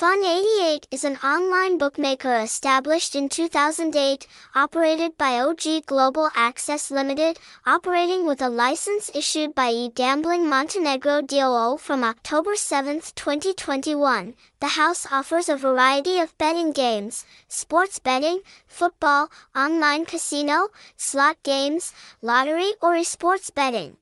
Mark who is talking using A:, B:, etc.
A: Fun88 is an online bookmaker established in 2008, operated by OG Global Access Limited, operating with a license issued by eGambling Montenegro DOO from October 7, 2021. The house offers a variety of betting games, sports betting, football, online casino, slot games, lottery or esports betting.